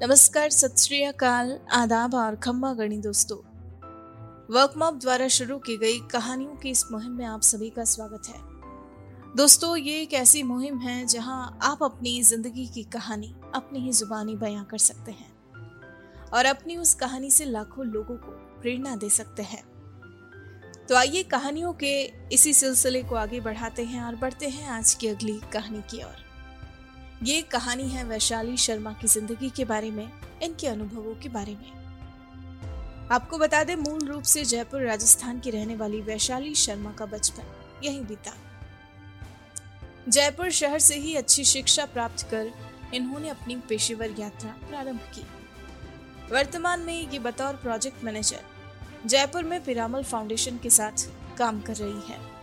नमस्कार, सत अकाल, आदाब और खम्मा गणी दोस्तों। वर्कमॉप द्वारा शुरू की गई कहानियों की इस मुहिम में आप सभी का स्वागत है। दोस्तों, ये एक ऐसी मुहिम है जहाँ आप अपनी ज़िंदगी की कहानी अपनी ही जुबानी बयां कर सकते हैं और अपनी उस कहानी से लाखों लोगों को प्रेरणा दे सकते हैं। तो आइए कहानियों के इसी सिलसिले को आगे बढ़ाते हैं और बढ़ते हैं आज की अगली कहानी की ओर। ये कहानी है वैशाली शर्मा की ज़िंदगी के बारे में, इनके अनुभवों के बारे में। आपको बता दें, मूल रूप से जयपुर, राजस्थान की रहने वाली वैशाली शर्मा का बचपन, यहीं बीता। जयपुर शहर से ही अच्छी शिक्षा प्राप्त कर, इन्होंने अपनी पेशेवर यात्रा प्रारंभ की। वर्तमान में ये बतौर प्रोजेक्ट मैनेजर जयपुर में पिरामल फाउंडेशन के साथ काम कर रही है।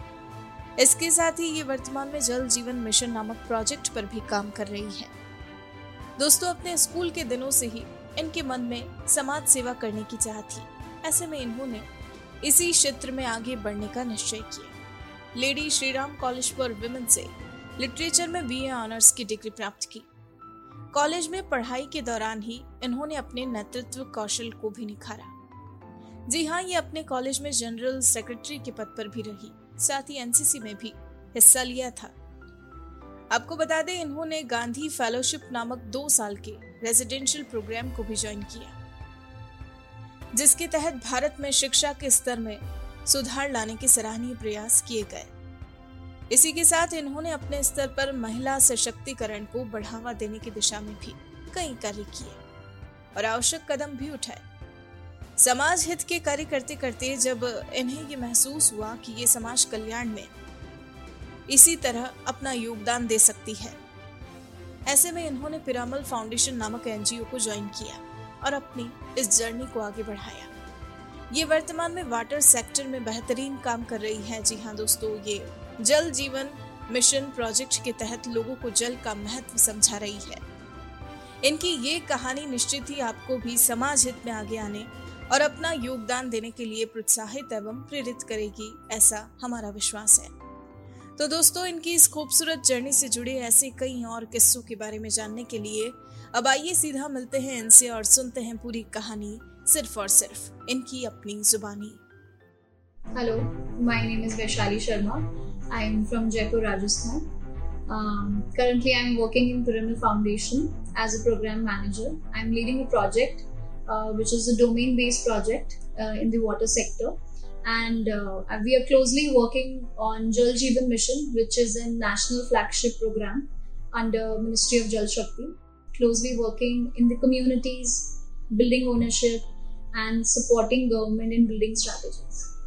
इसके साथ ही ये वर्तमान में जल जीवन मिशन नामक प्रोजेक्ट पर भी काम कर रही है। दोस्तों, अपने स्कूल के दिनों से ही इनके मन में समाज सेवा करने की चाह थी। ऐसे में इन्होंने इसी क्षेत्र में आगे बढ़ने का निश्चय किया। Lady Shriram college for women से लिटरेचर में बीए ऑनर्स की डिग्री प्राप्त की। कॉलेज में पढ़ाई के दौरान ही इन्होंने अपने नेतृत्व कौशल को भी निखारा। जी हाँ ये अपने कॉलेज में जनरल सेक्रेटरी के पद पर भी रही। साथ ही एनसीसी में भी हिस्सा लिया था। आपको बता दें, इन्होंने गांधी फेलोशिप नामक दो साल के रेजिडेंशियल प्रोग्राम को भी ज्वाइन किया, जिसके तहत भारत में शिक्षा के स्तर में सुधार लाने के सराहनीय प्रयास किए गए। इसी के साथ इन्होंने अपने स्तर पर महिला सशक्तिकरण को बढ़ावा देने की दिशा में भी कई कार्य किए और आवश्यक कदम भी उठाए। समाज हित के कार्य करते करते जब इन्हें ये महसूस हुआ कि ये समाज कल्याण में इसी तरह अपना योगदान दे सकती है। ऐसे में इन्होंने पिरामल फाउंडेशन नामक एनजीओ को ज्वाइन किया और अपनी इस जर्नी को आगे बढ़ाया। ये वर्तमान में वाटर सेक्टर में बेहतरीन काम कर रही है। जी हाँ दोस्तों, ये जल जीवन मिशन प्रोजेक्ट के तहत लोगों को जल का महत्व समझा रही है। इनकी ये कहानी निश्चित ही आपको भी समाज हित में आगे आने और अपना योगदान देने के लिए प्रोत्साहित एवं प्रेरित करेगी, ऐसा हमारा विश्वास है। तो दोस्तों, इनकी इस खूबसूरत जर्नी से जुड़े ऐसे कई और किस्सों के बारे में जानने के लिए अब आइए सीधा मिलते हैं इनसे और सुनते हैं पूरी कहानी सिर्फ़ और सिर्फ़ इनकी अपनी जुबानी। Hello my name is Vaishali Sharma I am from Jaipur Rajasthan currently, i'm working in pyramid foundation as a program manager. I'm leading a project Uh, which is a domain based project uh, in the water sector. And uh, we are closely working on Jal Jeevan Mission, which is a national flagship program under Ministry of Jal Shakti. Closely working in the communities, building ownership, and supporting government in building strategies.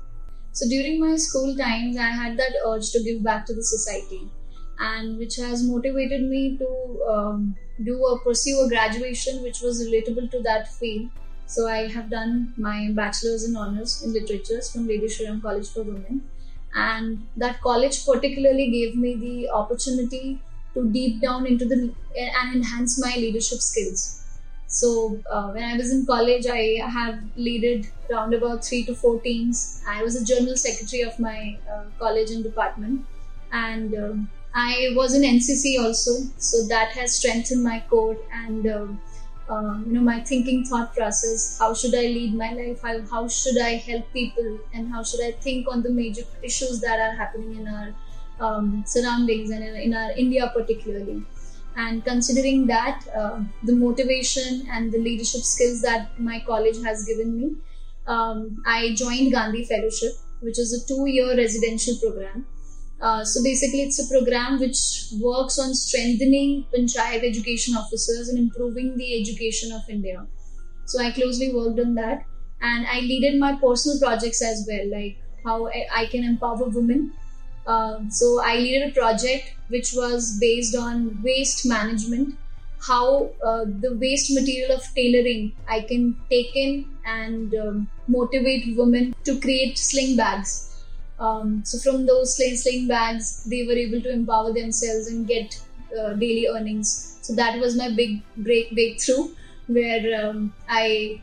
So during my school times, I had that urge to give back to the society, and which has motivated me to um, do or pursue a graduation which was relatable to that field. So I have done my bachelor's in honors in literatures from Lady Shriram College for Women, and that college particularly gave me the opportunity to deep down into the and enhance my leadership skills. So uh, when I was in college, I have leaded around about three to four teams. I was a general secretary of my uh, college and department, and um, I was in NCC also, so that has strengthened my core and uh, uh, you know my thinking thought process. How should I lead my life? How, how should I help people? And how should I think on the major issues that are happening in our um, surroundings and in, in, our India particularly? And considering that, uh, the motivation and the leadership skills that my college has given me, um, I joined Gandhi Fellowship, which is a two-year residential program uh, so basically, it's a program which works on strengthening panchayat education officers and improving the education of India. So I closely worked on that, and I leaded my personal projects as well, like how I can empower women. Uh, so I leaded a project which was based on waste management, how uh, the waste material of tailoring I can take in and um, motivate women to create sling bags um, so from those sling, sling bags, they were able to empower themselves and get uh, daily earnings. So that was my big break breakthrough, where um, I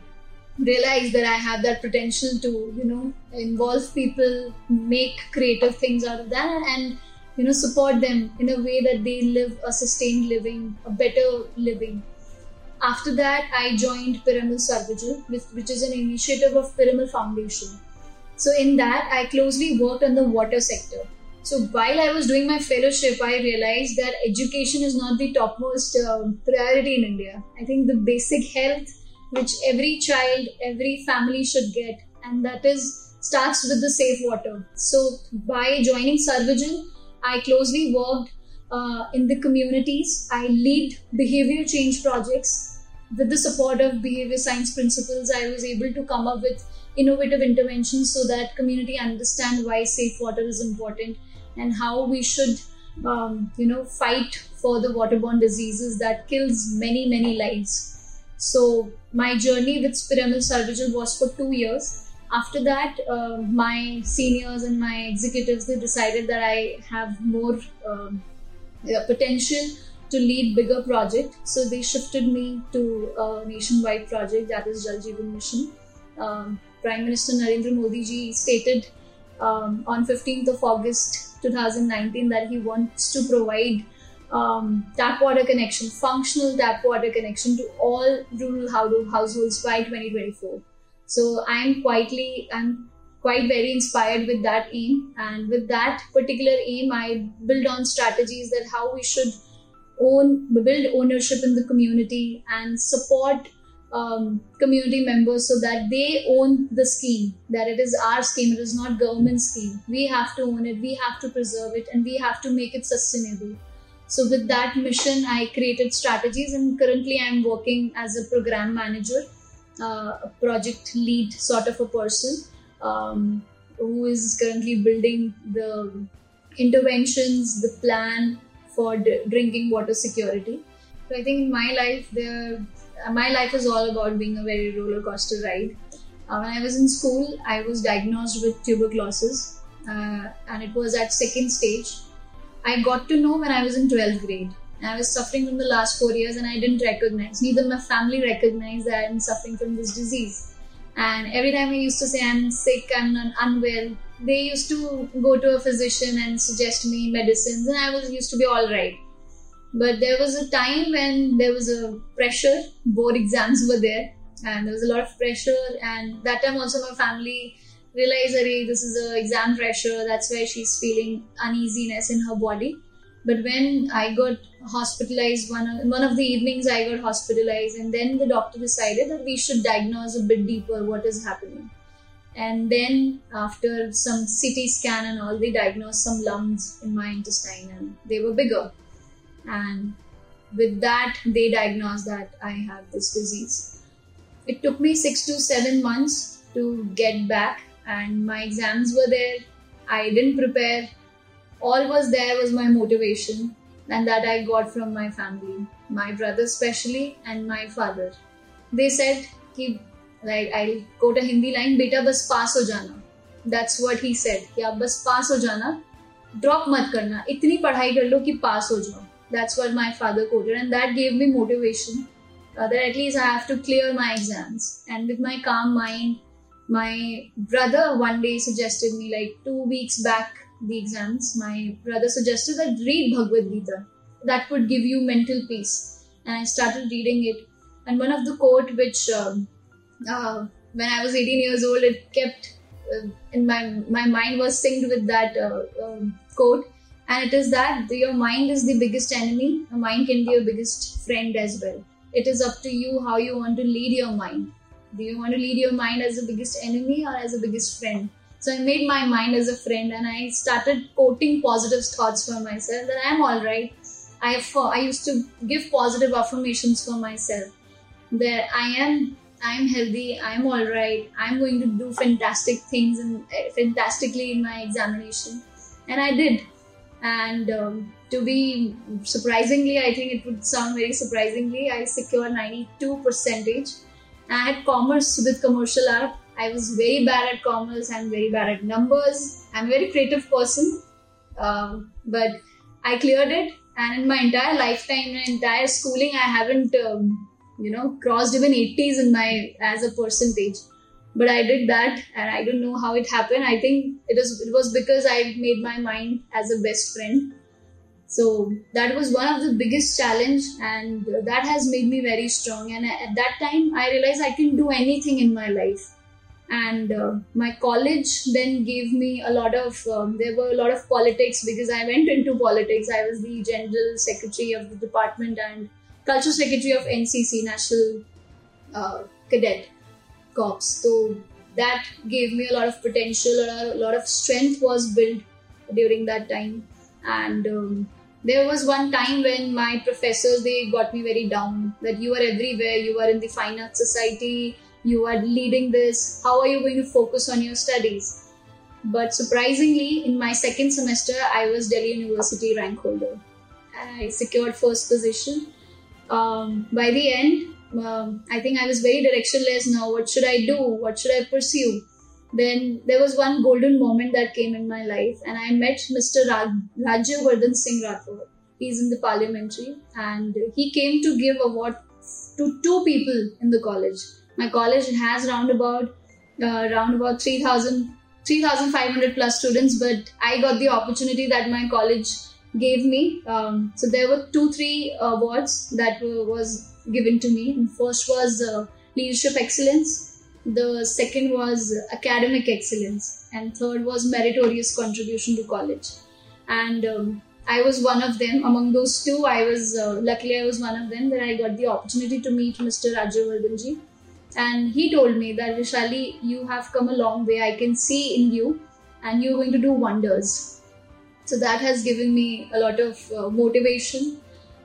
realized that I have that potential to you know involve people, make creative things out of that, and you know support them in a way that they live a sustained living, a better living. After that, I joined Piramal Sarvajal, which is an initiative of Piramal Foundation. So in that, I closely worked on the water sector. So while I was doing my fellowship, I realized that education is not the topmost uh, priority in India. I think the basic health, which every child, every family should get, and that is starts with the safe water. So by joining Sarvajal, I closely worked uh, in the communities. I lead behavior change projects with the support of behavior science principles. I was able to come up with innovative interventions so that community understand why safe water is important and how we should um, you know fight for the waterborne diseases that kills many many lives. So my journey with Piramal Sarvajal was for two years. After that uh, my seniors and my executives they decided that i have more um, potential to lead bigger project. So they shifted me to a nationwide project that is jal jeevan mission. Um, prime minister narendra modi ji stated um, on 15th of august 2019 that he wants to provide um, tap water connection, functional tap water connection to all rural households by 2024. So I'm quietly, I'm quite very inspired with that aim, and with that particular aim, I build on strategies that how we should own, build ownership in the community and support um, community members so that they own the scheme that it is our scheme it is not government scheme. We have to own it we have to preserve it and we have to make it sustainable. So with that mission i created strategies and currently i'm working as a program manager uh, a project lead sort of a person um, who is currently building the interventions the plan for d- drinking water security. So i think in my life there my life is all about being a very roller coaster ride. Uh, when I was in school, I was diagnosed with tuberculosis, uh, and it was at second stage. I got to know when I was in 12th grade. I was suffering from the last four years, and I didn't recognize. Neither my family recognized that I'm suffering from this disease. And every time I used to say I'm sick, I'm unwell, they used to go to a physician and suggest me medicines, and I was used to be all right. But there was a time when there was a pressure, board exams were there, and there was a lot of pressure. And that time also my family realized that this is a exam pressure. That's why she's feeling uneasiness in her body. But when I got hospitalized, one of, one of the evenings I got hospitalized, and then the doctor decided that we should diagnose a bit deeper what is happening. And then after some CT scan and all, they diagnosed some lumps in my intestine, and they were bigger and with that they diagnosed that i have this disease it took me 6 to 7 months to get back and my exams were there i didn't prepare all was there was my motivation and that i got from my family my brother especially and my father they said ki like i'll quote a hindi line beta bas pass ho jana that's what he said कि आप बस पास हो जाना drop मत करना इतनी पढ़ाई कर लो कि पास हो जाओ that's what my father quoted, and that gave me motivation uh, that at least I have to clear my exams. And with my calm mind, my brother one day suggested me, like two weeks back, the exams, my brother suggested that read Bhagavad Gita. That would give you mental peace. And I started reading it. And one of the quote which, um, uh, when I was 18 years old, it kept uh, in my my mind was synced with that uh, um, quote and it is that your mind is the biggest enemy. Your mind can be your biggest friend as well. It is up to you how you want to lead your mind. Do you want to lead your mind as the biggest enemy or as the biggest friend? So i made my mind as a friend and i started quoting positive thoughts for myself that i'm all right i i used to give positive affirmations for myself. That i am i'm healthy i'm all right i'm going to do fantastic things and uh, fantastically in my examination. And i did and um, to be surprisingly i think it would sound very surprisingly i secured 92 percentage. I had commerce with commercial art i was very bad at commerce i'm very bad at numbers. I'm a very creative person um, but i cleared it. And in my entire lifetime my entire schooling i haven't um, you know crossed even 80s in my as a percentage but I did that, and I don't know how it happened. I think it was it was because I made my mind as a best friend, So that was one of the biggest challenge, and that has made me very strong. And at that time, I realized I can do anything in my life. And uh, my college then gave me a lot of. Um, there were a lot of politics because I went into politics. I was the general secretary of the department and cultural secretary of NCC, National uh, Cadet Corps. So that gave me a lot of potential. A lot of strength was built during that time, and um, there was one time when my professors they got me very down that you are everywhere you are in the fine arts society you are leading this how are you going to focus on your studies but surprisingly in my second semester i was delhi university rank holder i secured first position um, by the end um, i think i was very directionless now what should i do what should i pursue then there was one golden moment that came in my life, and I met Mr. Raj- Rajyavardhan Singh Rathore. He's in the parliamentary, and he came to give award to two people in the college. My college has round about uh, round about 3,000 3,500 plus students, but I got the opportunity that my college gave me. Um, so there were two, three awards that were, was given to me. And first was uh, leadership excellence, the second was academic excellence. And third was meritorious contribution to college. And um, i was one of them. Among those two i was uh, luckily i was one of them that i got the opportunity to meet mr rajyavardhanji and he told me that vishali you have come a long way. I can see in you and you're going to do wonders. So that has given me a lot of uh, motivation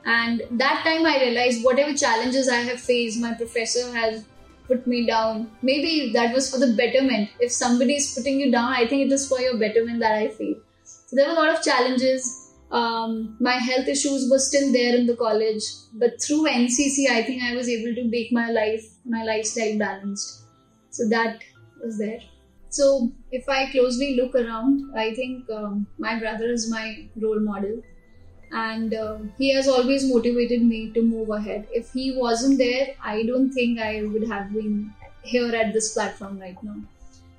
and that time i realized whatever challenges i have faced my professor has put me down. Maybe that was for the betterment. If somebody is putting you down, I think it is for your betterment that I feel. So there were a lot of challenges. Um, my health issues were still there in the college, but through NCC, I think I was able to make my life, my lifestyle balanced. So that was there. So if I closely look around, I think um, my brother is my role model and uh, he has always motivated me to move ahead. If he wasn't there, I don't think I would have been here at this platform right now.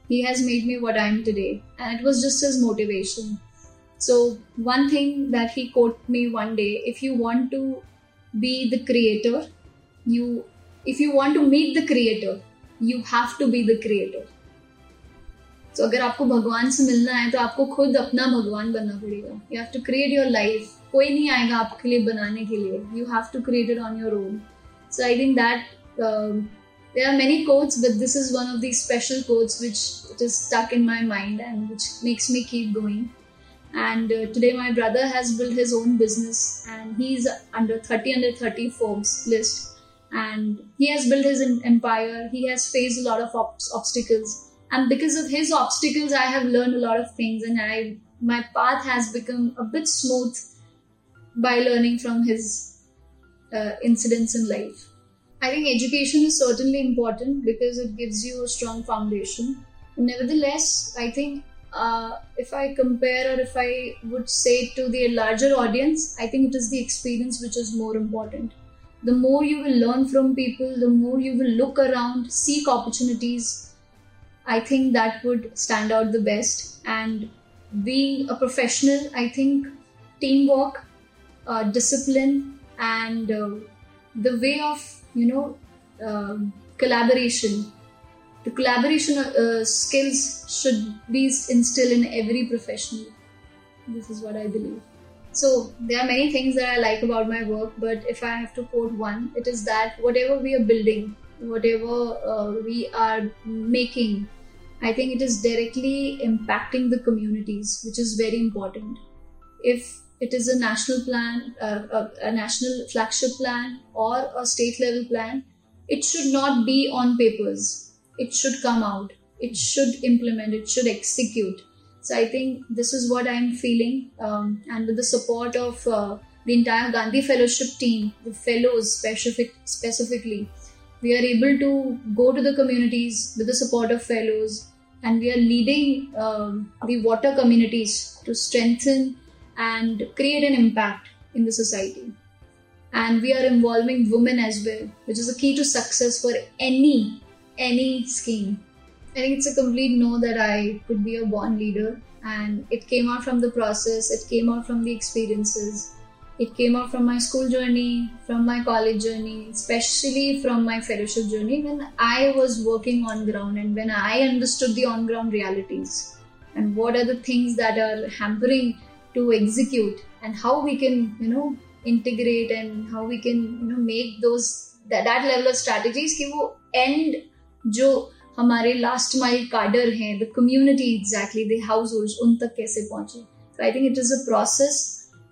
He has made me what I am today, and it was just his motivation. So, one thing that he quoted me one day if you want to be the creator, you if you want to meet the creator, you have to be the creator. तो अगर आपको भगवान से मिलना है तो आपको खुद अपना भगवान बनना पड़ेगा। You have to create your life कोई नहीं आएगा आपके लिए बनाने के लिए। You have to create it on your own so I think that there are many coach but this is one of the special coach which it is tuck in my mind and which makes me keep going and today my brother has build his own business and he is under thirty under thirty Forbes list and he has build his empire he has face lot of obstacles and because of his obstacles i have learned a lot of things and i my path has become a bit smooth by learning from his uh, incidents in life. I think education is certainly important because it gives you a strong foundation. Nevertheless, I think uh, if I compare or if I would say to the larger audience, I think it is the experience which is more important. The more you will learn from people, the more you will look around, seek opportunities. I think that would stand out the best. And being a professional, I think teamwork uh, discipline and uh, the way of you know uh, collaboration. The collaboration uh, skills should be instilled in every professional. This is what i believe. So there are many things that i like about my work but if i have to quote one it is that whatever we are building whatever uh, we are making i think it is directly impacting the communities which is very important if it is a national plan, uh, a, a national flagship plan, or a state level plan, it should not be on papers. It should come out. It should implement. It should execute. So I think this is what I'm feeling, um, and with the support of uh, the entire Gandhi Fellowship team, the fellows specific, specifically, we are able to go to the communities with the support of fellows, and we are leading um, the water communities to strengthen and create an impact in the society. And we are involving women as well, which is a key to success for any any scheme. I think it's a complete no that I could be a born leader. and it came out from the process it came out from the experiences it came out from my school journey from my college journey especially from my fellowship journey when i was working on ground and when i understood the on ground realities and what are the things that are hampering to execute and how we can you know integrate and how we can you know make those that, that level of strategies कि वो end जो हमारे last mile cadre हैं the community exactly the house hold उन तक कैसे पहुंचे तो I think it is a process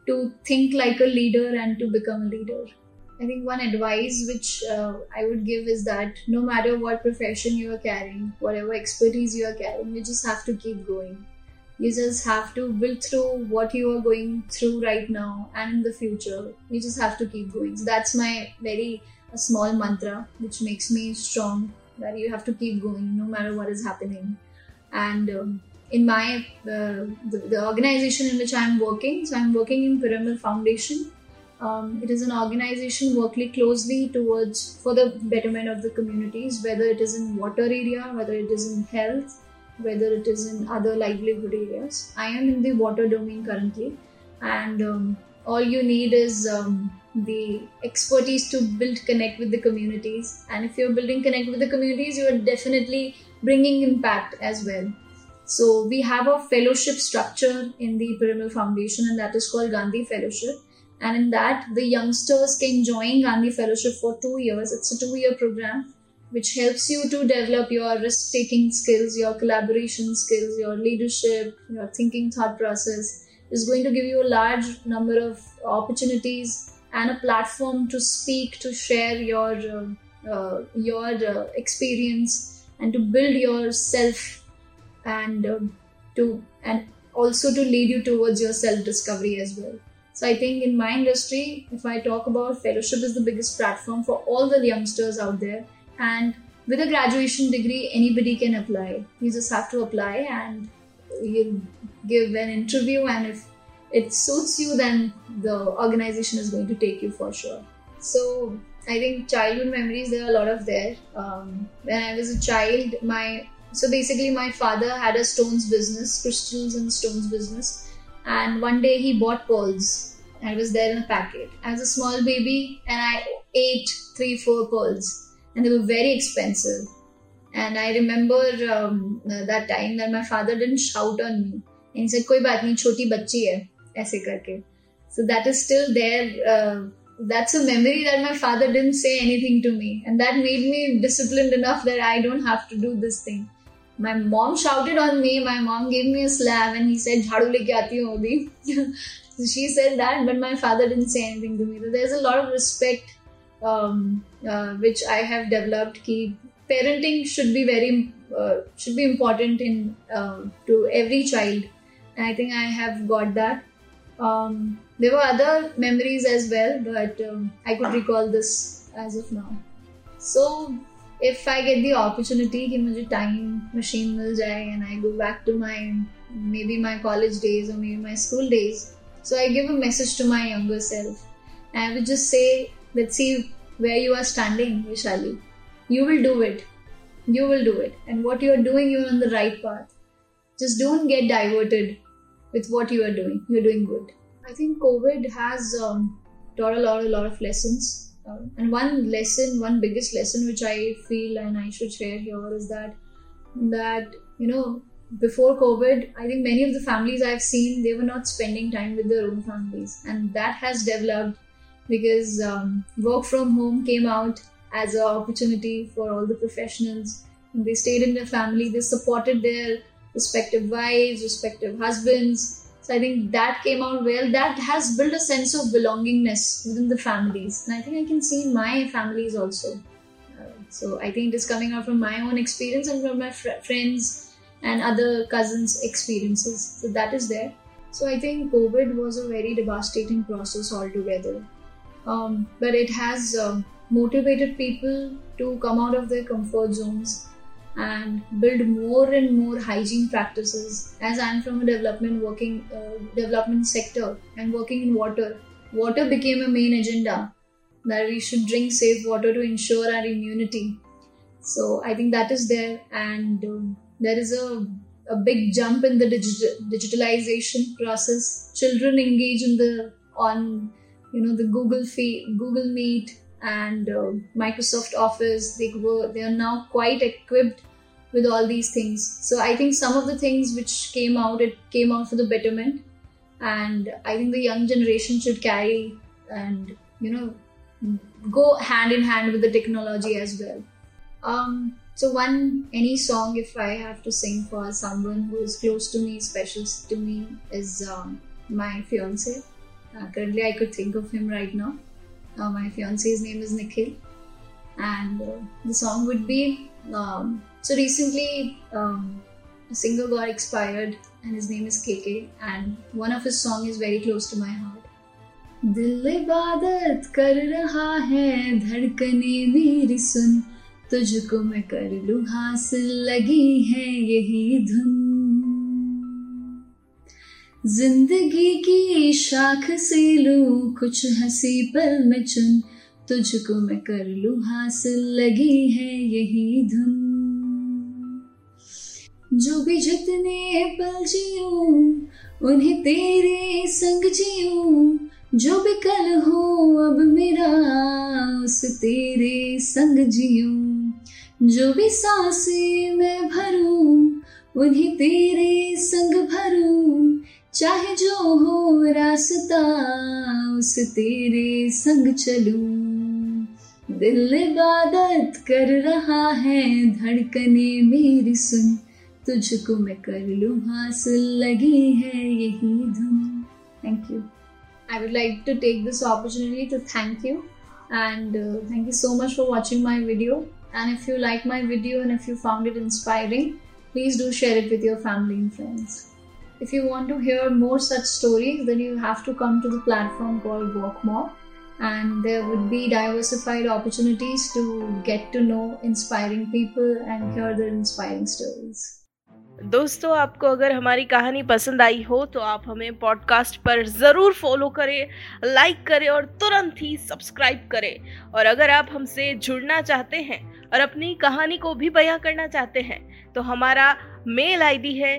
to think like a leader and to become a leader. I think one advice which uh, I would give is that no matter what profession you are carrying, whatever expertise you are carrying, you just have to keep going. You just have to build through what you are going through right now and in the future. You just have to keep going. So that's my very small mantra, which makes me strong that you have to keep going no matter what is happening. And um, in my uh, the, the, organization in which I'm working, so I'm working in Piramal Foundation. Um, it is an organization working closely towards for the betterment of the communities, whether it is in water area, whether it is in health, whether it is in other livelihood areas. I am in the water domain currently, and um, all you need is um, the expertise to build connect with the communities and if you're building connect with the communities you are definitely bringing impact as well so we have a fellowship structure in the Piramal Foundation and that is called Gandhi Fellowship. And in that the youngsters can join Gandhi Fellowship for two years. It's a two year program which helps you to develop your risk taking skills your collaboration skills your leadership your thinking thought process. Is going to give you a large number of opportunities and a platform to speak, to share your uh, uh, your uh, experience, and to build yourself, and um, to and also to lead you towards your self discovery as well. So I think in my industry, if I talk about fellowship is the biggest platform for all the youngsters out there, and with a graduation degree, anybody can apply. You just have to apply and you give an interview, and if it suits you, then the organization is going to take you for sure. So I think childhood memories there are a lot of there. Um, when I was a child, my so basically my father had a stones business, crystals and stones business, and one day he bought pearls. I was there in a packet. I was a small baby and I ate three, four pearls, and they were very expensive. And I remember um, that time that my father didn't shout on me. And he said, "कोई बात नहीं छोटी बच्ची है ऐसे करके so that is still there uh, that's a memory that my father didn't say anything to me and that made me disciplined enough that i don't have to do this thing my mom shouted on me. My mom gave me a slap and he said jhadu leke aati abhi she said that but my father didn't say anything to me. So there's a lot of respect um, uh, which i have developed ki parenting should be very uh, should be important in uh, to every child. And i think i have got that. Um, there were other memories as well, but um, I could recall this as of now. So, if I get the opportunity कि मुझे time machine मिल जाए and I go back to my maybe my college days or maybe my school days, so I give a message to my younger self. And I would just say, let's see where you are standing, Vishali. You will do it. You will do it. And what you are doing, you're on the right path. Just don't get diverted with what you are doing. You're doing good. I think COVID has um, taught a lot, a lot of lessons. And one lesson, one biggest lesson which I feel and I should share here is that that you know before COVID, I think many of the families I've seen they were not spending time with their own families, and that has developed because um, work from home came out as an opportunity for all the professionals. And they stayed in their family, they supported their respective wives, respective husbands. So I think that came out well. That has built a sense of belongingness within the families, and I think I can see in my families also. Uh, so I think it is coming out from my own experience and from my fr- friends and other cousins' experiences. So that is there. So I think COVID was a very devastating process altogether, um, but it has uh, motivated people to come out of their comfort zones and build more and more hygiene practices as i'm from a development working uh, development sector and working in water water became a main agenda that we should drink safe water to ensure our immunity so i think that is there and um, there is a a big jump in the digi- digitalization process. Children engage in the on you know the Google feed, Google Meet, and uh, Microsoft Office. They were they are now quite equipped with all these things. So I think some of the things which came out, it came out for the betterment, and I think the young generation should carry and you know go hand in hand with the technology as well. Um, so one any song if I have to sing for someone who is close to me, special to me, is um, my fiance. Uh, currently, I could think of him right now. Uh, my fiance's name is Nikhil, and uh, the song would be. Um, so recently, um, a singer got expired, and his name is KK, and one of his song is very close to my heart. दिल इबादत कर रहा है धड़कने मेरी सुन तुझको मैं कर लू हासिल लगी है यही धुन ज़िंदगी की शाख से लू, कुछ हँसी पल में चुन। तुझको मैं कर लू हासिल, लगी है यही धुन। जो भी जितने पल जियूं, उन्हें तेरे संग जियूं। जो भी कल हो, अब मेरा उस तेरे संग जियो। जो भी साँसें मैं भरूं, उन्हीं तेरे संग भरूं। चाहे जो हो रास्ता उस तेरे संग चलूँ दिल इबादत कर रहा है धड़कने मेरी सुन तुझको मैं कर लूँ हासिल लगी है यही धुन thank you I would like to take this opportunity to thank you and uh, thank you so much for watching my video. And if you like my video and if you found it inspiring, please do share it with your family and friends. If you want to hear more such stories, then you have to come to the platform called Walk More, and there would be diversified opportunities to get to know inspiring people and hear their inspiring stories. दोस्तों आपको अगर हमारी कहानी पसंद आई हो तो आप हमें पॉडकास्ट पर ज़रूर फॉलो करें लाइक करें और तुरंत ही सब्सक्राइब करें और अगर आप हमसे जुड़ना चाहते हैं और अपनी कहानी को भी बयां करना चाहते हैं तो हमारा मेल आईडी है